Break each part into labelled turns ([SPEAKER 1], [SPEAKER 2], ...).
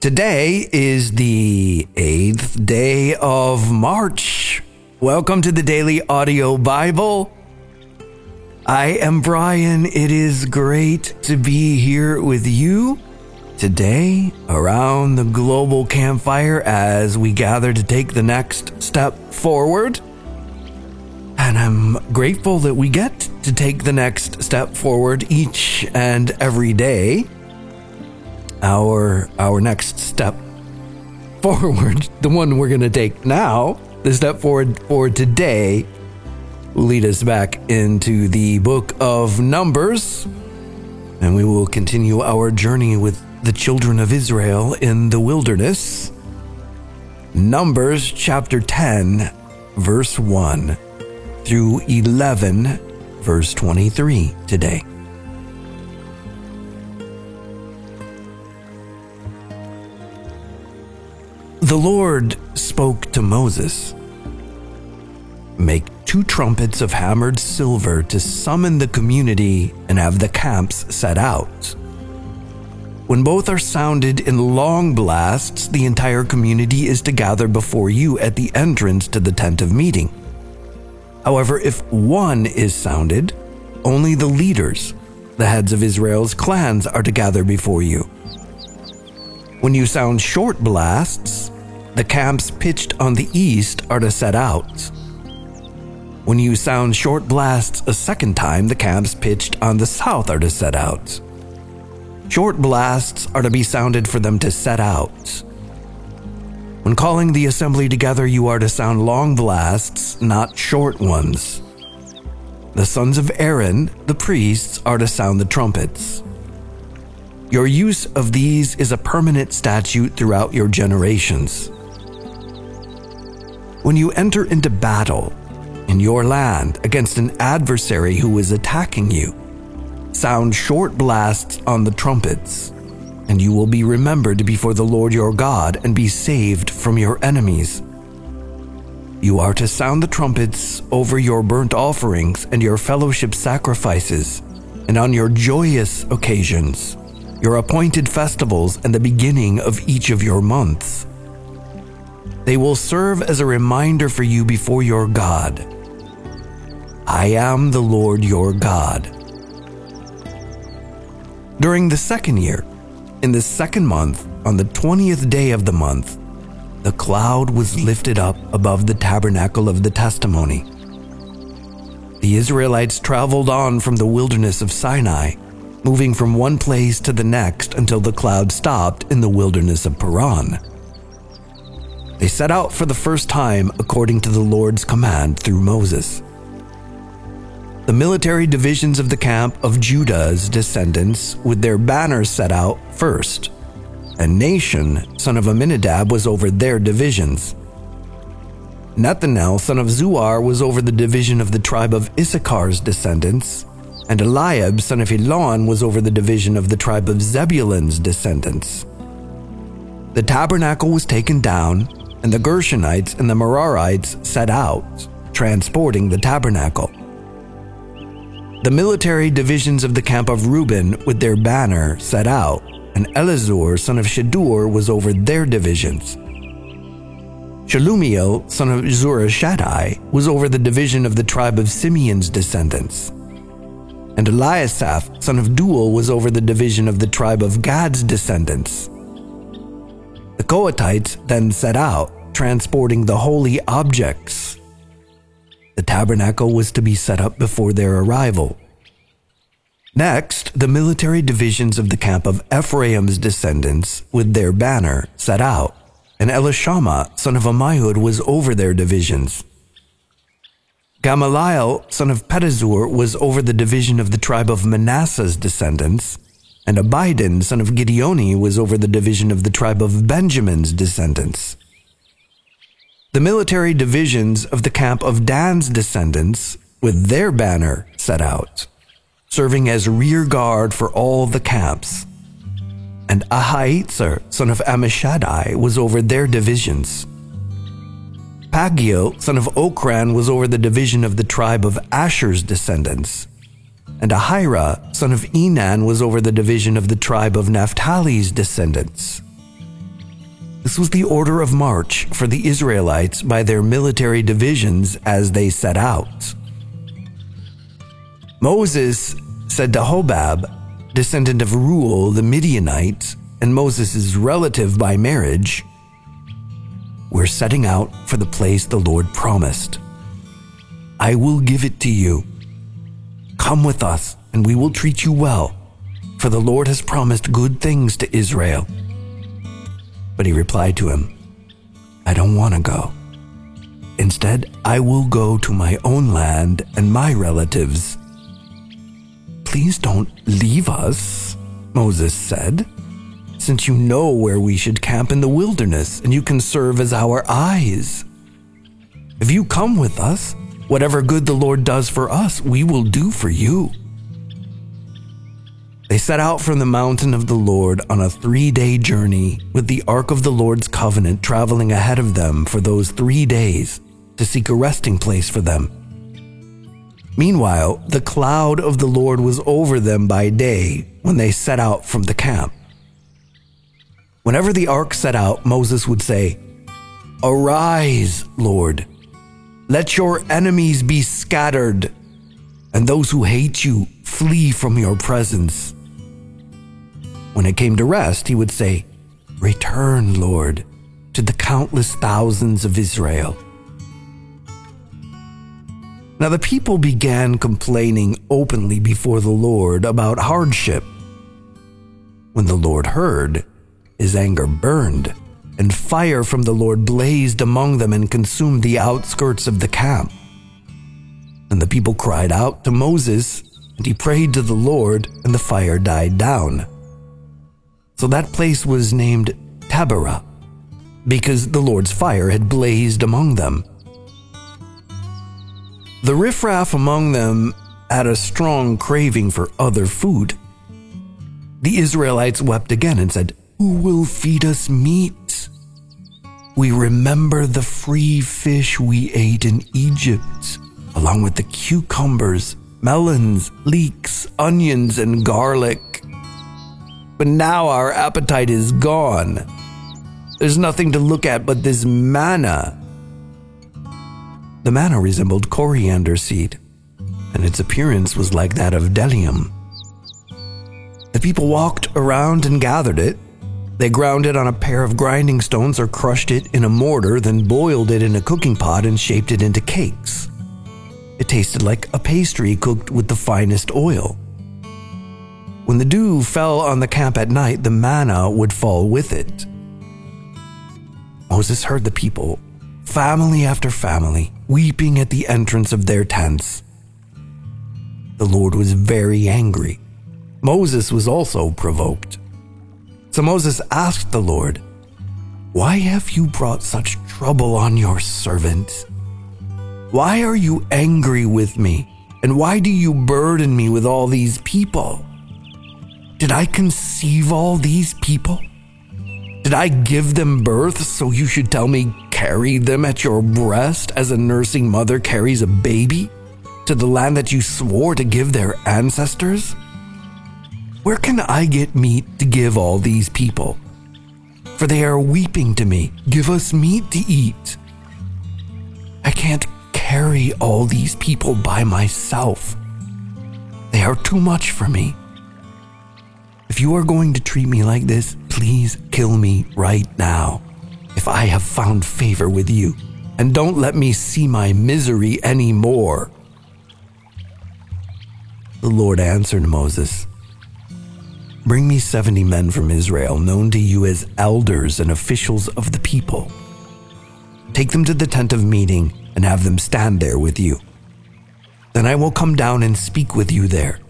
[SPEAKER 1] Today is the eighth day of March. Welcome to the Daily Audio Bible. I am Brian. It is great to be here with you today around the global campfire as we gather to take the next step forward. And I'm grateful that we get to take the next step forward each and every day our our next step forward, the one we're going to take now, the step forward for today, will lead us back into the book of Numbers, and we will continue our journey with the children of Israel in the wilderness. Numbers chapter 10, verse 1 through 11, verse 23 today. The Lord spoke to Moses Make two trumpets of hammered silver to summon the community and have the camps set out. When both are sounded in long blasts, the entire community is to gather before you at the entrance to the tent of meeting. However, if one is sounded, only the leaders, the heads of Israel's clans, are to gather before you. When you sound short blasts, the camps pitched on the east are to set out. When you sound short blasts a second time, the camps pitched on the south are to set out. Short blasts are to be sounded for them to set out. When calling the assembly together, you are to sound long blasts, not short ones. The sons of Aaron, the priests, are to sound the trumpets. Your use of these is a permanent statute throughout your generations. When you enter into battle in your land against an adversary who is attacking you, sound short blasts on the trumpets, and you will be remembered before the Lord your God and be saved from your enemies. You are to sound the trumpets over your burnt offerings and your fellowship sacrifices, and on your joyous occasions your appointed festivals and the beginning of each of your months. They will serve as a reminder for you before your God. I am the Lord your God. During the second year, in the second month, on the 20th day of the month, the cloud was lifted up above the tabernacle of the testimony. The Israelites traveled on from the wilderness of Sinai moving from one place to the next until the cloud stopped in the wilderness of Paran. They set out for the first time according to the Lord's command through Moses. The military divisions of the camp of Judah's descendants, with their banners set out first, and Nahshon, son of Amminadab, was over their divisions. Nethanel, son of Zuar, was over the division of the tribe of Issachar's descendants, and Eliab, son of Helon, was over the division of the tribe of Zebulun's descendants. The tabernacle was taken down, and the Gershonites and the Merarites set out, transporting the tabernacle. The military divisions of the camp of Reuben, with their banner, set out, and Elizur, son of Shedeur, was over their divisions. Shelumiel, son of Zurishaddai, was over the division of the tribe of Simeon's descendants and Eliasaph, son of Deuel, was over the division of the tribe of Gad's descendants. The Kohathites then set out, transporting the holy objects. The tabernacle was to be set up before their arrival. Next, the military divisions of the camp of Ephraim's descendants, with their banner, set out, and Elishama, son of Ammihud, was over their divisions. Gamaliel, son of Pedahzur, was over the division of the tribe of Manasseh's descendants, and Abidan, son of Gideoni, was over the division of the tribe of Benjamin's descendants. The military divisions of the camp of Dan's descendants, with their banner set out, serving as rear guard for all the camps. And Ahiezer, son of Ammishaddai, was over their divisions. Pagiel, son of Ochran, was over the division of the tribe of Asher's descendants. And Ahira, son of Enan, was over the division of the tribe of Naphtali's descendants. This was the order of march for the Israelites by their military divisions as they set out. Moses said to Hobab, descendant of Reuel the Midianite and Moses' relative by marriage, We're setting out for the place the Lord promised. I will give it to you. Come with us, and we will treat you well, for the Lord has promised good things to Israel. But he replied to him, I don't want to go. Instead, I will go to my own land and my relatives. Please don't leave us, Moses said, since you know where we should camp in the wilderness and you can serve as our eyes. If you come with us, whatever good the Lord does for us, we will do for you. They set out from the mountain of the Lord on a three day journey with the Ark of the Lord's covenant traveling ahead of them for those three days to seek a resting place for them. Meanwhile, the cloud of the Lord was over them by day when they set out from the camp. Whenever the ark set out, Moses would say, Arise, Lord. Let your enemies be scattered, and those who hate you flee from your presence. When it came to rest, he would say, Return, Lord, to the countless thousands of Israel. Now the people began complaining openly before the Lord about hardship. When the Lord heard, his anger burned, and fire from the Lord blazed among them and consumed the outskirts of the camp. And the people cried out to Moses, and he prayed to the Lord, and the fire died down. So that place was named Taberah, because the Lord's fire had blazed among them. The riffraff among them had a strong craving for other food. The Israelites wept again and said, Who will feed us meat? We remember the free fish we ate in Egypt, along with the cucumbers, melons, leeks, onions, and garlic but now our appetite is gone. There's nothing to look at but this manna. The manna resembled coriander seed, and its appearance was like that of bdellium. The people walked around and gathered it. They ground it on a pair of grinding stones or crushed it in a mortar, then boiled it in a cooking pot and shaped it into cakes. It tasted like a pastry cooked with the finest oil. When the dew fell on the camp at night, the manna would fall with it. Moses heard the people, family after family, weeping at the entrance of their tents. The Lord was very angry. Moses was also provoked. So Moses asked the Lord, Why have you brought such trouble on your servant? Why are you angry with me? And why do you burden me with all these people? Did I conceive all these people? Did I give them birth so you should tell me carry them at your breast as a nursing mother carries a baby to the land that you swore to give their ancestors? Where can I get meat to give all these people? For they are weeping to me, Give us meat to eat. I can't carry all these people by myself. They are too much for me. If you are going to treat me like this, please kill me right now. If I have found favor with you, and don't let me see my misery anymore. The Lord answered Moses Bring me 70 men from Israel, known to you as elders and officials of the people. Take them to the tent of meeting and have them stand there with you. Then I will come down and speak with you there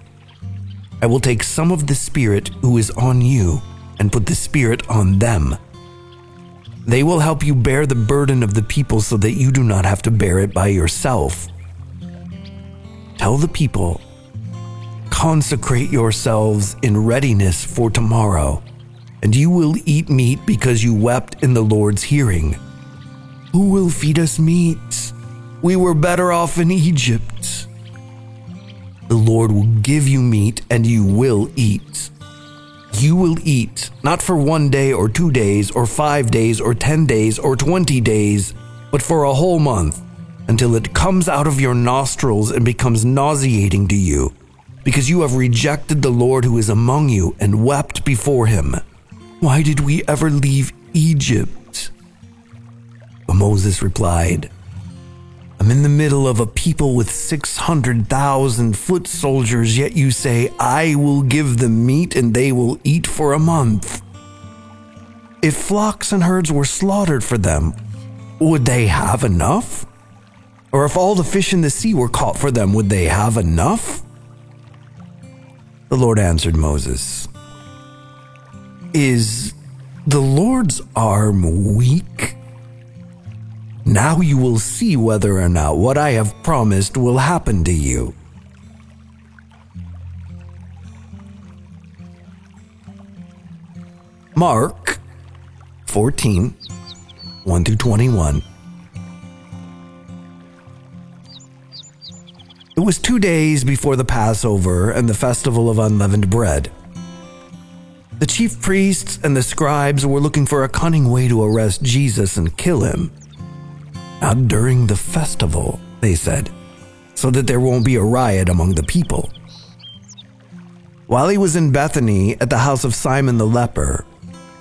[SPEAKER 1] I will take some of the Spirit who is on you and put the Spirit on them. They will help you bear the burden of the people so that you do not have to bear it by yourself. Tell the people, consecrate yourselves in readiness for tomorrow, and you will eat meat because you wept in the Lord's hearing. Who will feed us meat? We were better off in Egypt. The Lord will give you meat and you will eat. you will eat, not for one day or two days or five days or ten days or twenty days, but for a whole month, until it comes out of your nostrils and becomes nauseating to you, because you have rejected the Lord who is among you and wept before him. Why did we ever leave Egypt? But Moses replied, I'm in the middle of a people with 600,000 foot soldiers, yet you say, I will give them meat and they will eat for a month. If flocks and herds were slaughtered for them, would they have enough? Or if all the fish in the sea were caught for them, would they have enough? The Lord answered Moses, Is the Lord's arm weak? Now you will see whether or not what I have promised will happen to you. Mark 14 1 through 21. It was two days before the Passover and the festival of unleavened bread. The chief priests and the scribes were looking for a cunning way to arrest Jesus and kill him. Not during the festival, they said, so that there won't be a riot among the people. While he was in Bethany at the house of Simon the leper,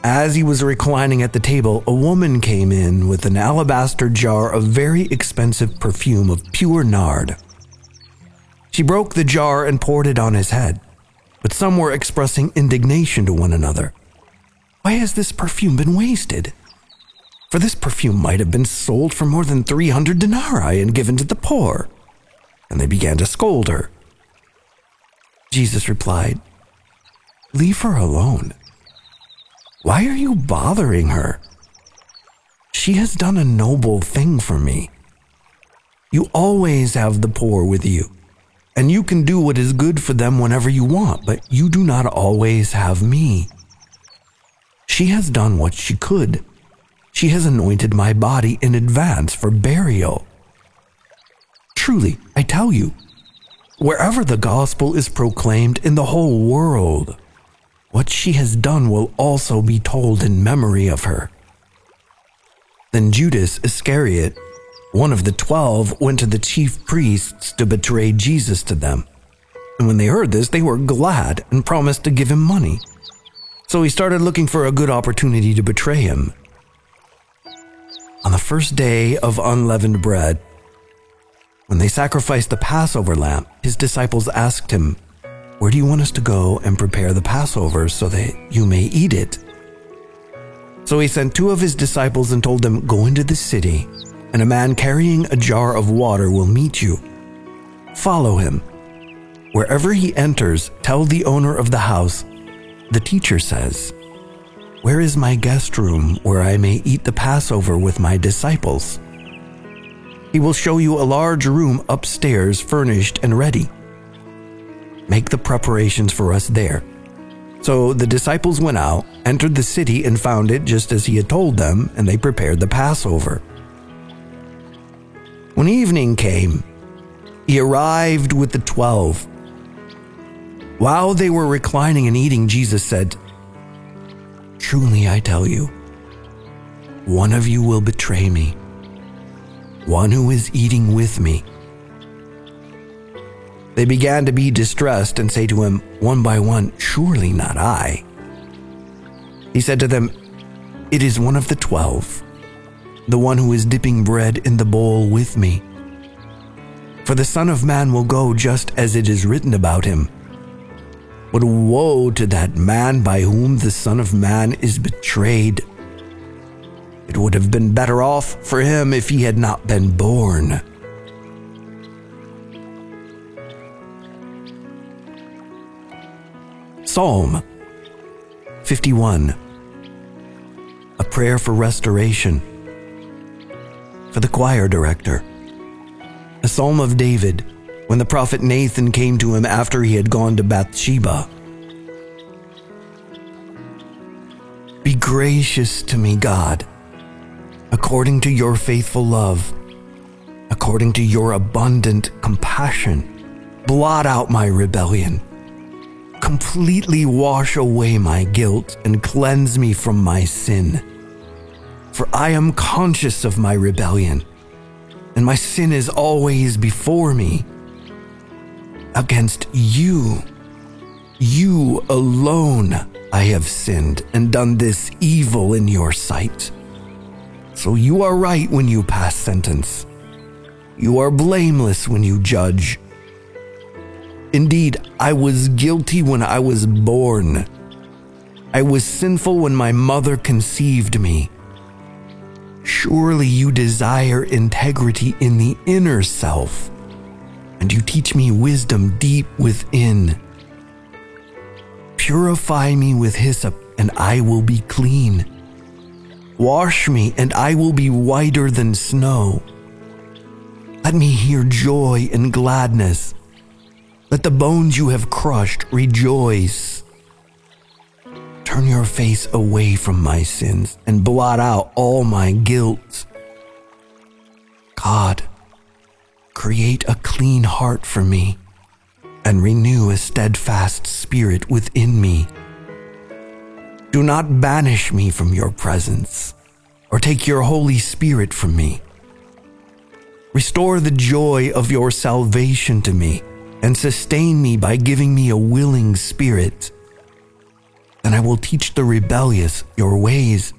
[SPEAKER 1] as he was reclining at the table, a woman came in with an alabaster jar of very expensive perfume of pure nard. She broke the jar and poured it on his head, but some were expressing indignation to one another. Why has this perfume been wasted? For this perfume might have been sold for more than 300 denarii and given to the poor. And they began to scold her. Jesus replied, Leave her alone. Why are you bothering her? She has done a noble thing for me. You always have the poor with you, and you can do what is good for them whenever you want, but you do not always have me. She has done what she could. She has anointed my body in advance for burial. Truly, I tell you, wherever the gospel is proclaimed in the whole world, what she has done will also be told in memory of her. Then Judas Iscariot, one of the twelve, went to the chief priests to betray Jesus to them. And when they heard this, they were glad and promised to give him money. So he started looking for a good opportunity to betray him. On the first day of unleavened bread, when they sacrificed the Passover lamb, his disciples asked him, where do you want us to go and prepare the Passover so that you may eat it? So he sent two of his disciples and told them, Go into the city, and a man carrying a jar of water will meet you. Follow him. Wherever he enters, tell the owner of the house, The teacher says, Where is my guest room where I may eat the Passover with my disciples? He will show you a large room upstairs, furnished and ready. Make the preparations for us there. So the disciples went out, entered the city, and found it just as he had told them, and they prepared the Passover. When evening came, he arrived with the twelve. While they were reclining and eating, Jesus said, Truly I tell you, one of you will betray me, one who is eating with me. They began to be distressed and say to him, one by one, Surely not I. He said to them, It is one of the twelve, the one who is dipping bread in the bowl with me. For the Son of Man will go just as it is written about him. But woe to that man by whom the Son of Man is betrayed. It would have been better off for him if he had not been born. Psalm 51 A prayer for restoration. For the choir director. A psalm of David when the prophet Nathan came to him after he had gone to Bathsheba. Be gracious to me, God, according to your faithful love, according to your abundant compassion. Blot out my rebellion completely wash away my guilt and cleanse me from my sin. For I am conscious of my rebellion, and my sin is always before me. Against you, you alone, I have sinned and done this evil in your sight. So you are right when you pass sentence. You are blameless when you judge. Indeed, I was guilty when I was born. I was sinful when my mother conceived me. Surely you desire integrity in the inner self, and you teach me wisdom deep within. Purify me with hyssop, and I will be clean. Wash me, and I will be whiter than snow. Let me hear joy and gladness let the bones you have crushed rejoice. Turn your face away from my sins and blot out all my guilt. God, create a clean heart for me and renew a steadfast spirit within me. Do not banish me from your presence or take your Holy Spirit from me. Restore the joy of your salvation to me and sustain me by giving me a willing spirit. Then I will teach the rebellious your ways,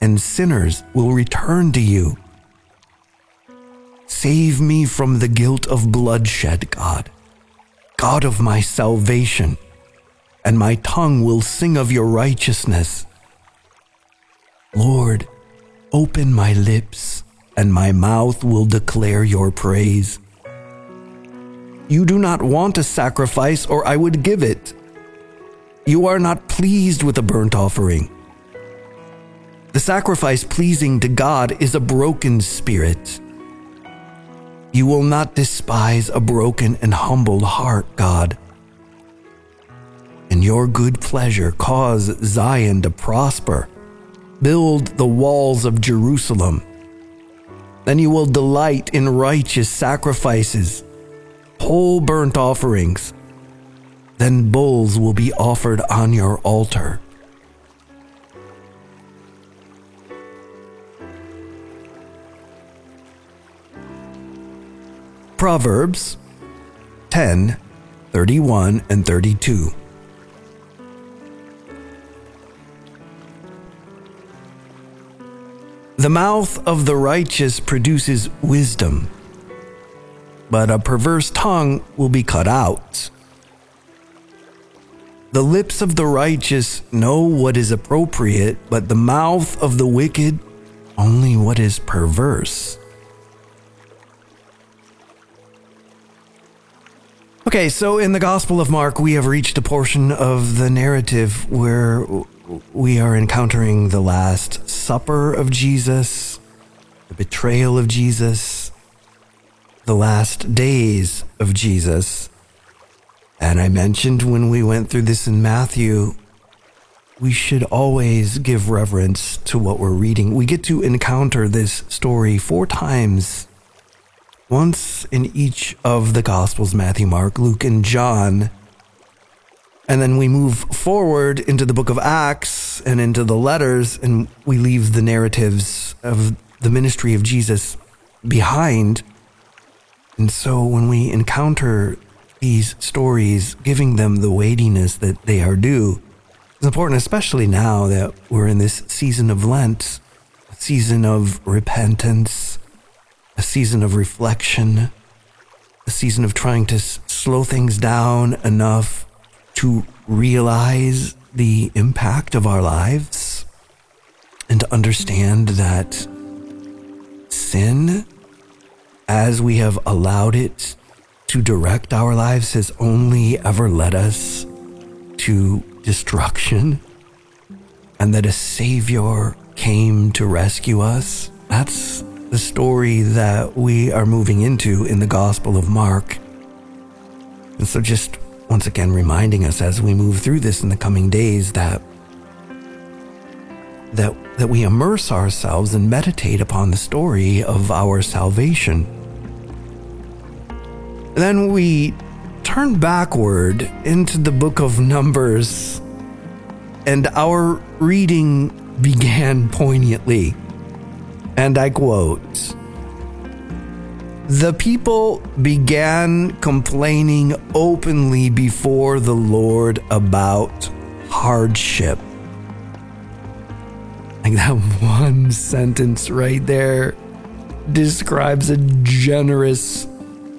[SPEAKER 1] and sinners will return to you. Save me from the guilt of bloodshed, God, God of my salvation, and my tongue will sing of your righteousness. Lord, open my lips, and my mouth will declare your praise. You do not want a sacrifice, or I would give it. You are not pleased with a burnt offering. The sacrifice pleasing to God is a broken spirit. You will not despise a broken and humbled heart, God. In your good pleasure, cause Zion to prosper. Build the walls of Jerusalem. Then you will delight in righteous sacrifices whole burnt offerings. Then bulls will be offered on your altar. Proverbs 10 31 and 32. The mouth of the righteous produces wisdom but a perverse tongue will be cut out. The lips of the righteous know what is appropriate, but the mouth of the wicked only what is perverse. Okay, so in the Gospel of Mark, we have reached a portion of the narrative where we are encountering the Last Supper of Jesus, the betrayal of Jesus, the last days of Jesus. And I mentioned when we went through this in Matthew, we should always give reverence to what we're reading. We get to encounter this story four times, once in each of the Gospels Matthew, Mark, Luke, and John. And then we move forward into the book of Acts and into the letters, and we leave the narratives of the ministry of Jesus behind. And so when we encounter these stories, giving them the weightiness that they are due, is important, especially now that we're in this season of Lent, a season of repentance, a season of reflection, a season of trying to slow things down enough to realize the impact of our lives and to understand that sin as we have allowed it to direct our lives, has only ever led us to destruction, and that a Savior came to rescue us. That's the story that we are moving into in the Gospel of Mark. And so, just once again, reminding us as we move through this in the coming days that that that we immerse ourselves and meditate upon the story of our salvation. Then we turn backward into the book of Numbers, and our reading began poignantly. And I quote The people began complaining openly before the Lord about hardship. Like that one sentence right there describes a generous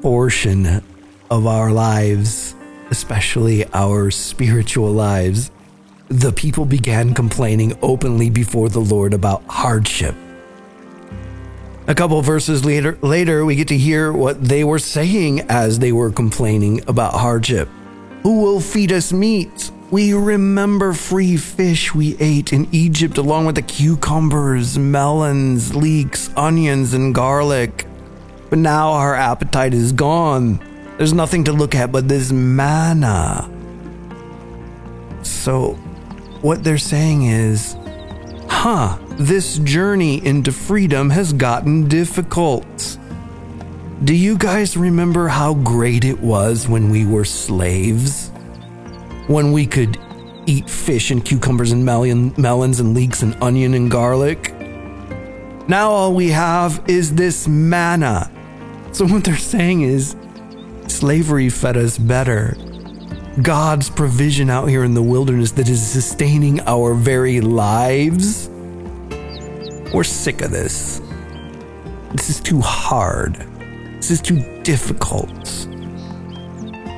[SPEAKER 1] portion of our lives, especially our spiritual lives. The people began complaining openly before the Lord about hardship. A couple verses later, later, we get to hear what they were saying as they were complaining about hardship. Who will feed us meat? We remember free fish we ate in Egypt, along with the cucumbers, melons, leeks, onions, and garlic. But now our appetite is gone. There's nothing to look at but this manna. So, what they're saying is, huh, this journey into freedom has gotten difficult. Do you guys remember how great it was when we were slaves? When we could eat fish and cucumbers and melon, melons and leeks and onion and garlic? Now all we have is this manna. So what they're saying is slavery fed us better. God's provision out here in the wilderness that is sustaining our very lives we're sick of this. This is too hard. This is too difficult.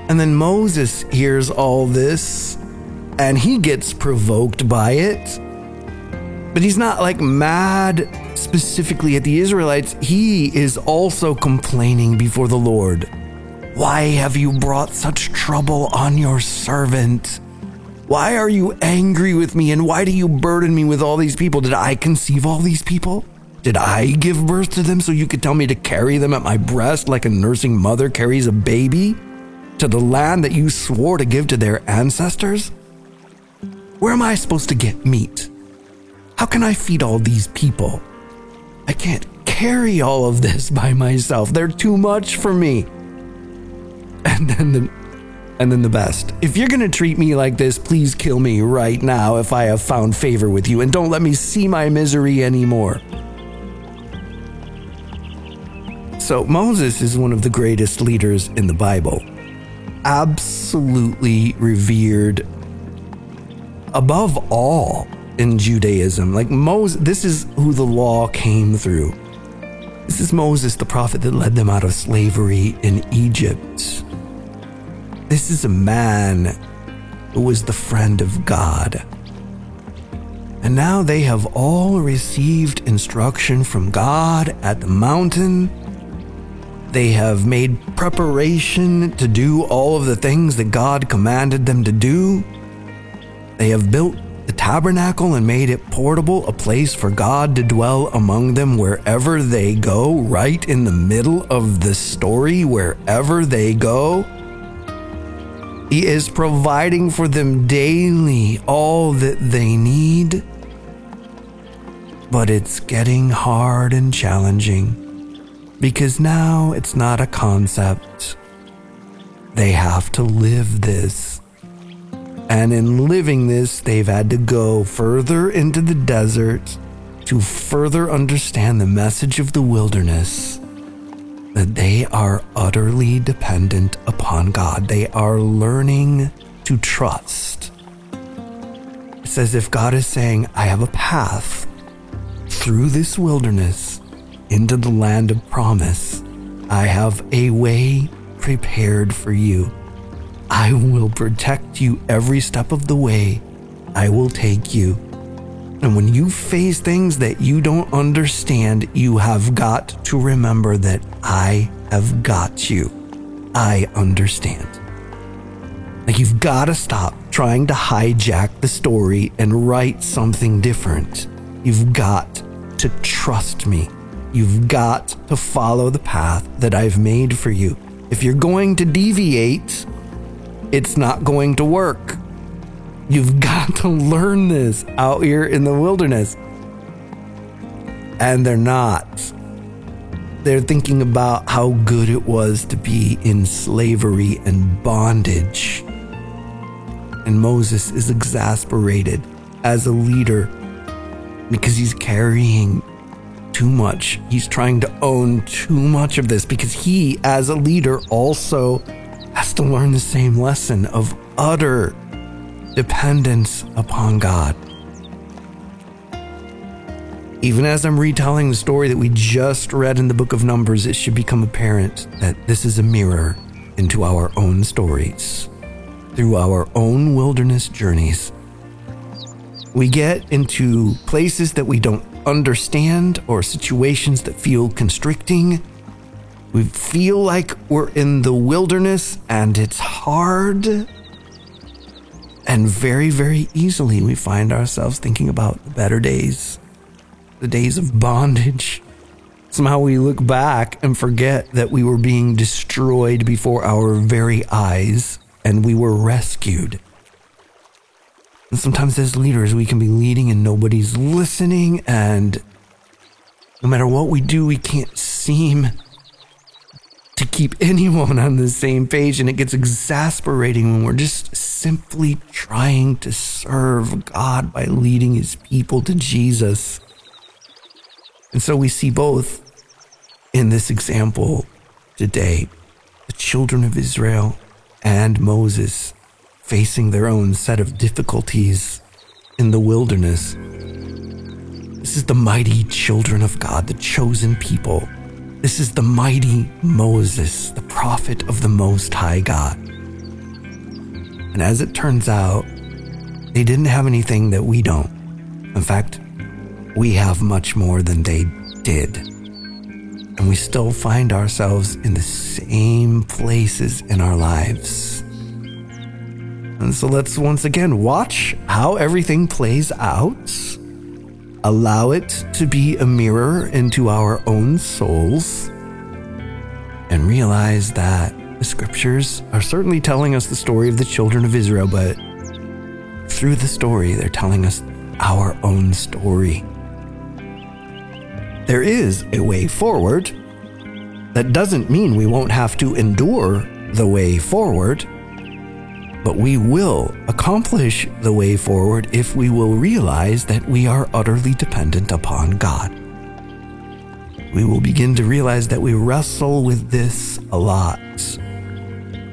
[SPEAKER 1] And then Moses hears all this and he gets provoked by it. But he's not like mad specifically at the Israelites. He is also complaining before the Lord. Why have you brought such trouble on your servant? Why are you angry with me and why do you burden me with all these people? Did I conceive all these people? Did I give birth to them so you could tell me to carry them at my breast like a nursing mother carries a baby? To the land that you swore to give to their ancestors? Where am I supposed to get meat? How can I feed all these people? I can't carry all of this by myself. They're too much for me. And then the and then the best. If you're gonna treat me like this, please kill me right now if I have found favor with you, and don't let me see my misery anymore. So, Moses is one of the greatest leaders in the Bible. Absolutely revered above all in Judaism. Like Moses, this is who the law came through. This is Moses, the prophet that led them out of slavery in Egypt. This is a man who was the friend of God. And now they have all received instruction from God at the mountain. They have made preparation to do all of the things that God commanded them to do. They have built the tabernacle and made it portable, a place for God to dwell among them wherever they go, right in the middle of the story, wherever they go. He is providing for them daily all that they need. But it's getting hard and challenging because now it's not a concept. They have to live this. And in living this, they've had to go further into the desert to further understand the message of the wilderness that they are utterly dependent upon God. They are learning to trust. It's as if God is saying, I have a path through this wilderness into the land of promise. I have a way prepared for you. I will protect you every step of the way. I will take you. And when you face things that you don't understand, you have got to remember that I have got you. I understand. Like, you've got to stop trying to hijack the story and write something different. You've got to trust me. You've got to follow the path that I've made for you. If you're going to deviate, it's not going to work. You've got to learn this out here in the wilderness. And they're not. They're thinking about how good it was to be in slavery and bondage. And Moses is exasperated as a leader because he's carrying too much. He's trying to own too much of this because he, as a leader, also has to learn the same lesson of utter dependence upon God. Even as I'm retelling the story that we just read in the book of Numbers, it should become apparent that this is a mirror into our own stories. Through our own wilderness journeys, we get into places that we don't understand or situations that feel constricting. We feel like we're in the wilderness and it's hard. And very, very easily we find ourselves thinking about the better days, the days of bondage. Somehow we look back and forget that we were being destroyed before our very eyes and we were rescued. And sometimes as leaders, we can be leading and nobody's listening. And no matter what we do, we can't seem to keep anyone on the same page. And it gets exasperating when we're just simply trying to serve God by leading his people to Jesus. And so we see both in this example today the children of Israel and Moses facing their own set of difficulties in the wilderness. This is the mighty children of God, the chosen people. This is the mighty Moses, the prophet of the Most High God. And as it turns out, they didn't have anything that we don't. In fact, we have much more than they did. And we still find ourselves in the same places in our lives. And so let's once again watch how everything plays out. Allow it to be a mirror into our own souls. And realize that the scriptures are certainly telling us the story of the children of Israel, but through the story, they're telling us our own story. There is a way forward. That doesn't mean we won't have to endure the way forward but we will accomplish the way forward if we will realize that we are utterly dependent upon God. We will begin to realize that we wrestle with this a lot.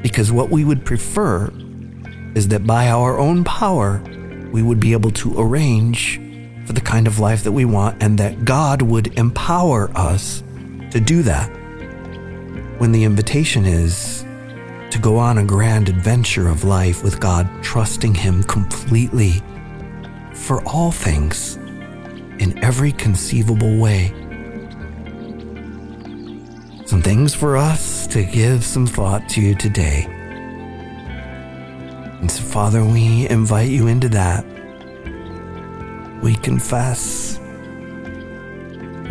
[SPEAKER 1] Because what we would prefer is that by our own power, we would be able to arrange for the kind of life that we want and that God would empower us to do that. When the invitation is to go on a grand adventure of life with God, trusting Him completely for all things in every conceivable way. Some things for us to give some thought to today. And so, Father, we invite you into that. We confess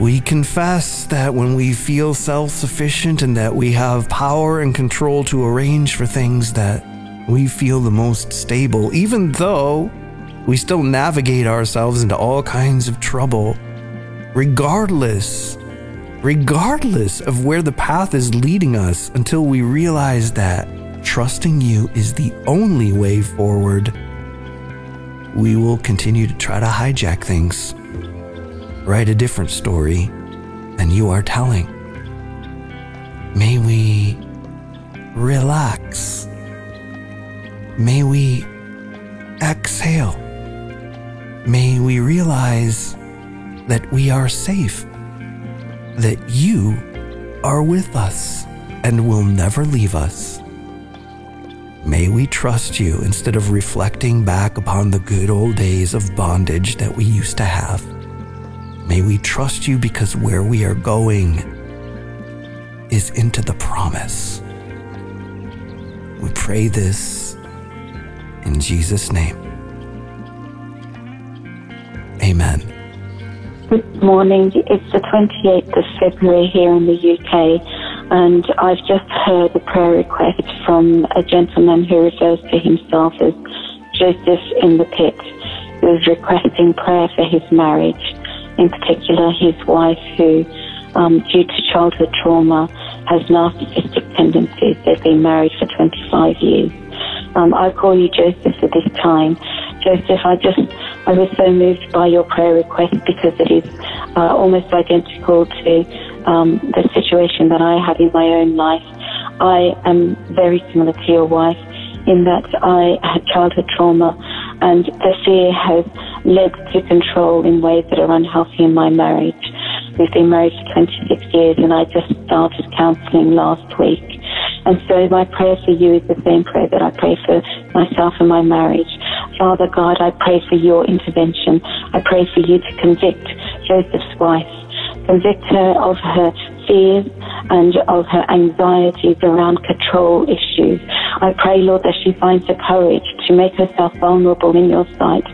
[SPEAKER 1] we confess that when we feel self sufficient and that we have power and control to arrange for things that we feel the most stable, even though we still navigate ourselves into all kinds of trouble, regardless, regardless of where the path is leading us, until we realize that trusting you is the only way forward, we will continue to try to hijack things write a different story than you are telling. May we relax. May we exhale. May we realize that we are safe, that you are with us and will never leave us. May we trust you instead of reflecting back upon the good old days of bondage that we used to have. May we trust you because where we are going is into the promise. We pray this in Jesus' name. Amen.
[SPEAKER 2] Good morning. It's the 28th of February here in the UK, and I've just heard a prayer request from a gentleman who refers to himself as Joseph in the pit, who is requesting prayer for his marriage in particular his wife, who um, due to childhood trauma, has narcissistic tendencies. They've been married for 25 years. Um, I call you Joseph at this time. Joseph, I just, I was so moved by your prayer request because it is uh, almost identical to um, the situation that I had in my own life. I am very similar to your wife in that I had childhood trauma and the fear has led to control in ways that are unhealthy in my marriage. We've been married for 26 years and I just started counseling last week. And so my prayer for you is the same prayer that I pray for myself and my marriage. Father God, I pray for your intervention. I pray for you to convict Joseph's wife. Convict her of her fears and of her anxieties around control issues. I pray, Lord, that she finds the courage to make herself vulnerable in your sight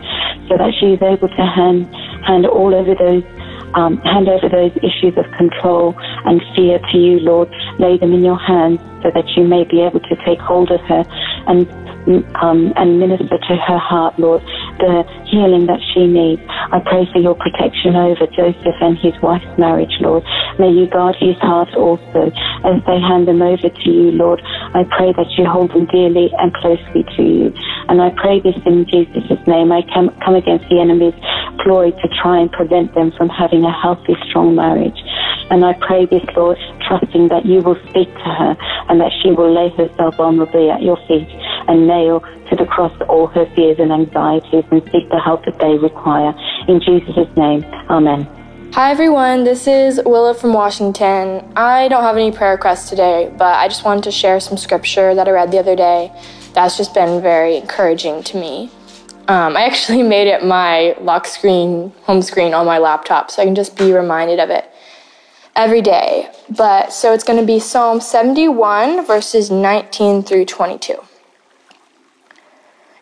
[SPEAKER 2] so that she is able to hand, hand all over those um, hand over those issues of control and fear to you, Lord. Lay them in your hands so that you may be able to take hold of her and um, and minister to her heart, Lord, the healing that she needs. I pray for your protection over Joseph and his wife's marriage, Lord. May you guard his heart also as they hand them over to you, Lord. I pray that you hold them dearly and closely to you. And I pray this in Jesus' name. I come, come against the enemy's ploy to try and prevent them from having a healthy, strong marriage. And I pray this, Lord, trusting that you will speak to her and that she will lay herself vulnerably at your feet and nail to the cross all her fears and anxieties and seek the help that they require. In Jesus' name, Amen.
[SPEAKER 3] Hi everyone, this is Willa from Washington. I don't have any prayer requests today, but I just wanted to share some scripture that I read the other day that's just been very encouraging to me. Um, I actually made it my lock screen, home screen on my laptop so I can just be reminded of it every day. But so it's going to be Psalm 71, verses 19 through 22.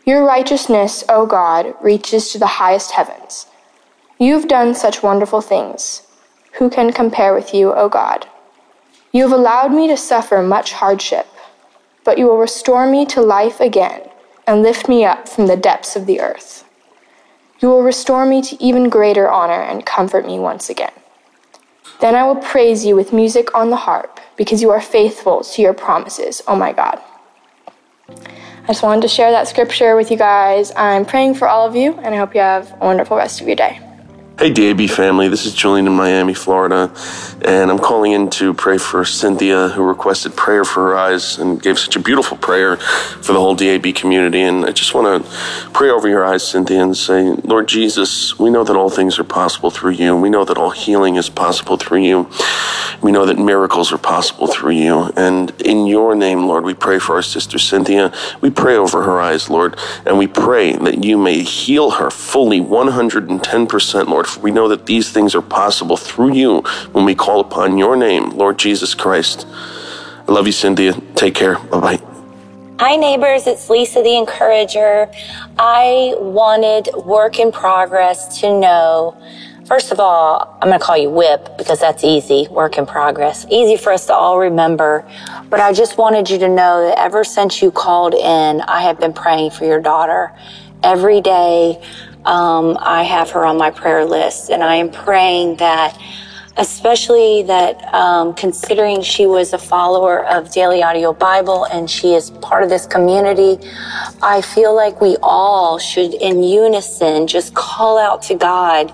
[SPEAKER 3] Your righteousness, O God, reaches to the highest heavens. You've done such wonderful things. Who can compare with you, O God? You have allowed me to suffer much hardship, but you will restore me to life again and lift me up from the depths of the earth. You will restore me to even greater honor and comfort me once again. Then I will praise you with music on the harp, because you are faithful to your promises, O my God. I just wanted to share that scripture with you guys. I'm praying for all of you, and I hope you have a wonderful rest of your day.
[SPEAKER 4] Hey, DAB family, this is Julian in Miami, Florida, and I'm calling in to pray for Cynthia, who requested prayer for her eyes and gave such a beautiful prayer for the whole DAB community. And I just want to pray over your eyes, Cynthia, and say, Lord Jesus, we know that all things are possible through you. We know that all healing is possible through you. We know that miracles are possible through you. And in your name, Lord, we pray for our sister Cynthia. We pray over her eyes, Lord, and we pray that you may heal her fully 110%, Lord. For we know that these things are possible through you when we call upon your name, Lord Jesus Christ. I love you, Cynthia. Take care. Bye bye.
[SPEAKER 5] Hi, neighbors. It's Lisa the Encourager. I wanted work in progress to know First of all, I'm going to call you WHIP because that's easy, work in progress. Easy for us to all remember. But I just wanted you to know that ever since you called in, I have been praying for your daughter. Every day, um, I have her on my prayer list, and I am praying that especially that um, considering she was a follower of Daily Audio Bible and she is part of this community, I feel like we all should, in unison, just call out to God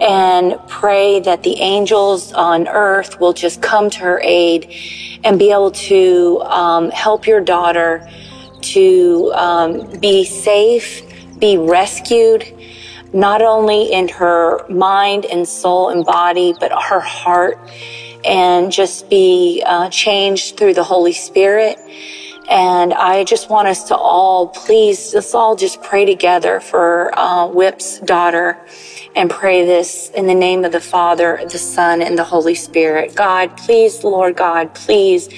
[SPEAKER 5] and pray that the angels on earth will just come to her aid and be able to um, help your daughter to um, be safe, be rescued not only in her mind and soul and body, but her heart, and just be uh, changed through the Holy Spirit. And I just want us to all, please, let's all just pray together for uh, Whip's daughter and pray this in the name of the Father, the Son, and the Holy Spirit. God, please, Lord God, please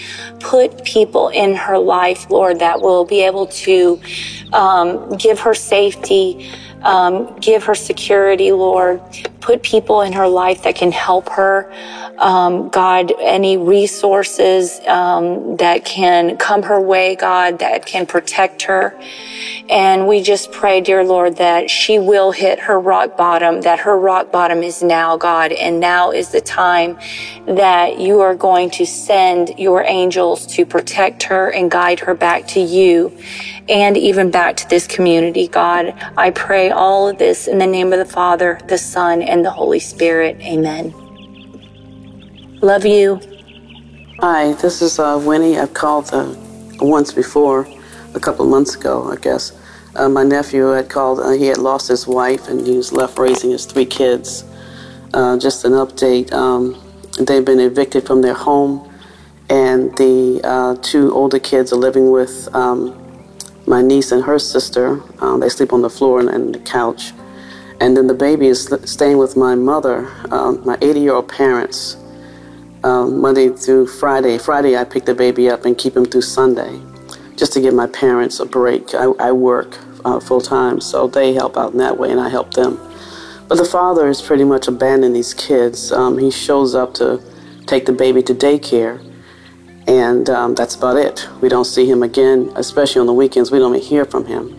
[SPEAKER 5] put people in her life, Lord, that will be able to um, give her safety, um, give her security, Lord. Put people in her life that can help her. Um, God, any resources um, that can come her way, God, that can protect her. And we just pray, dear Lord, that she will hit her rock bottom, that her rock bottom is now, God, and now is the time that you are going to send your angels to protect her and guide her back to you and even back to this community, God. I pray all of this in the name of the Father, the Son, and the Holy Spirit. Amen. Love you.
[SPEAKER 6] Hi, this is uh, Winnie. I've called uh, once before, a couple of months ago, I guess. Uh, my nephew had called, uh, he had lost his wife and he was left raising his three kids. Uh, just an update um, they've been evicted from their home, and the uh, two older kids are living with um, my niece and her sister. They sleep on the floor and, and, the couch. And then the baby is staying with my mother, um, my 80 year old parents, um, Monday through Friday. Friday, I pick the baby up and keep him through Sunday just to give my parents a break. I, I work uh, full time, so they help out in that way, and I help them. But the father has pretty much abandoned these kids. Um, he shows up to take the baby to daycare and um, that's about it. We don't see him again, especially on the weekends. We don't even hear from him.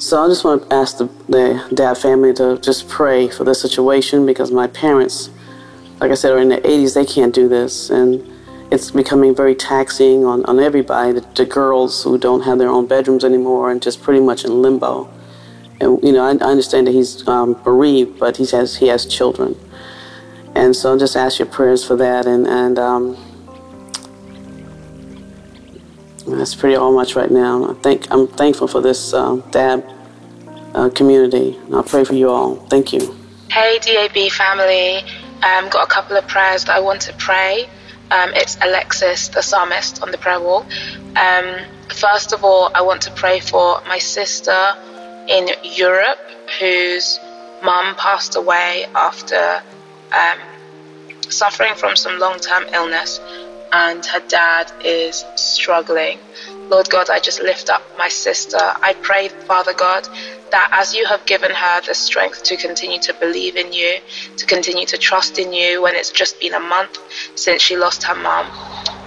[SPEAKER 6] So I just want to ask the, the DAB family to just pray for this situation because my parents, like I said, are in their 80s. They can't do this. And it's becoming very taxing on, on everybody, the, the girls who don't have their own bedrooms anymore and just pretty much in limbo. And, you know, I, I understand that he's um, bereaved, but he has, he has children. And so I just ask your prayers for that. And, and um, That's pretty all much right now. I think I'm thankful for this uh, DAB uh, community. I'll pray for you all. Thank you.
[SPEAKER 7] Hey, DAB family. Um, got a couple of prayers that I want to pray. Um, it's Alexis, the psalmist, on the prayer wall. Um, first of all, I want to pray for my sister in Europe whose mum passed away after um, suffering from some long term illness and her dad is struggling. Lord God, I just lift up my sister. I pray, Father God, that as you have given her the strength to continue to believe in you, to continue to trust in you when it's just been a month since she lost her mom,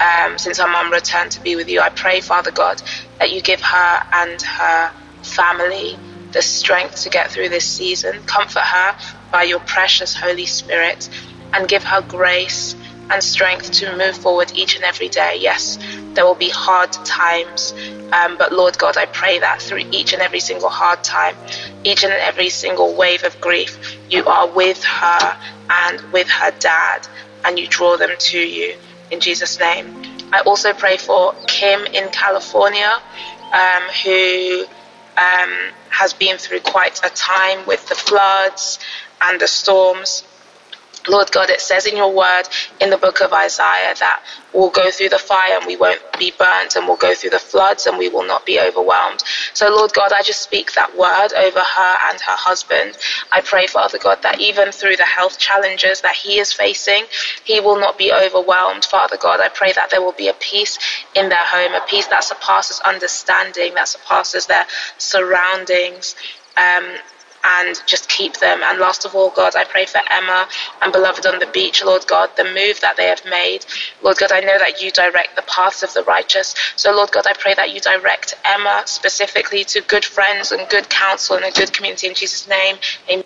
[SPEAKER 7] um, since her mom returned to be with you, I pray, Father God, that you give her and her family the strength to get through this season. Comfort her by your precious Holy Spirit and give her grace and strength to move forward each and every day. Yes, there will be hard times, um, but Lord God, I pray that through each and every single hard time, each and every single wave of grief, you are with her and with her dad, and you draw them to you in Jesus' name. I also pray for Kim in California, um, who um, has been through quite a time with the floods and the storms. Lord God, it says in your word in the book of Isaiah that we'll go through the fire and we won't be burnt, and we'll go through the floods and we will not be overwhelmed. So, Lord God, I just speak that word over her and her husband. I pray, Father God, that even through the health challenges that he is facing, he will not be overwhelmed, Father God. I pray that there will be a peace in their home, a peace that surpasses understanding, that surpasses their surroundings. Um, and just keep them. And last of all, God, I pray for Emma and Beloved on the Beach, Lord God, the move that they have made. Lord God, I know that you direct the paths of the righteous. So, Lord God, I pray that you direct Emma specifically to good friends and good counsel and a good community in Jesus' name. Amen.